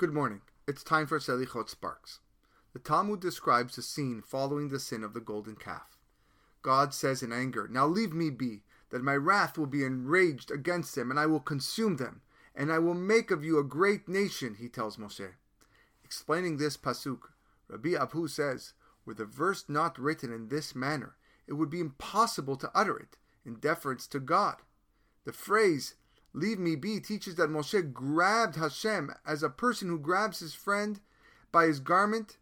Good morning. It's time for Selichot Sparks. The Talmud describes the scene following the sin of the golden calf. God says in anger, Now leave me be, that my wrath will be enraged against them, and I will consume them, and I will make of you a great nation, he tells Moshe. Explaining this pasuk, Rabbi Abu says, Were the verse not written in this manner, it would be impossible to utter it in deference to God. The phrase, Leave me be teaches that Moshe grabbed Hashem as a person who grabs his friend by his garment,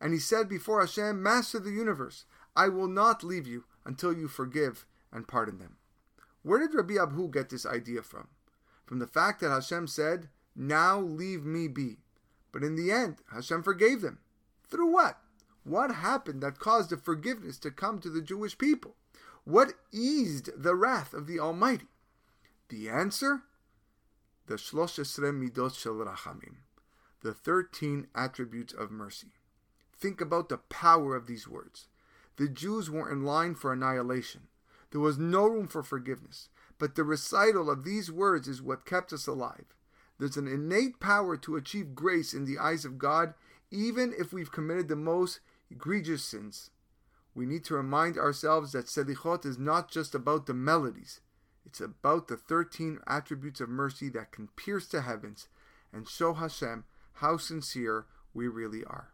and he said before Hashem, Master of the universe, I will not leave you until you forgive and pardon them. Where did Rabbi Abbahu get this idea from? From the fact that Hashem said, Now leave me be. But in the end, Hashem forgave them. Through what? What happened that caused the forgiveness to come to the Jewish people? What eased the wrath of the Almighty? The answer? The Shlosh Midot Shel Rachamim, the 13 attributes of mercy. Think about the power of these words. The Jews were in line for annihilation. There was no room for forgiveness. But the recital of these words is what kept us alive. There's an innate power to achieve grace in the eyes of God, even if we've committed the most egregious sins. We need to remind ourselves that Selichot is not just about the melodies, it's about the 13 attributes of mercy that can pierce the heavens and show Hashem how sincere we really are.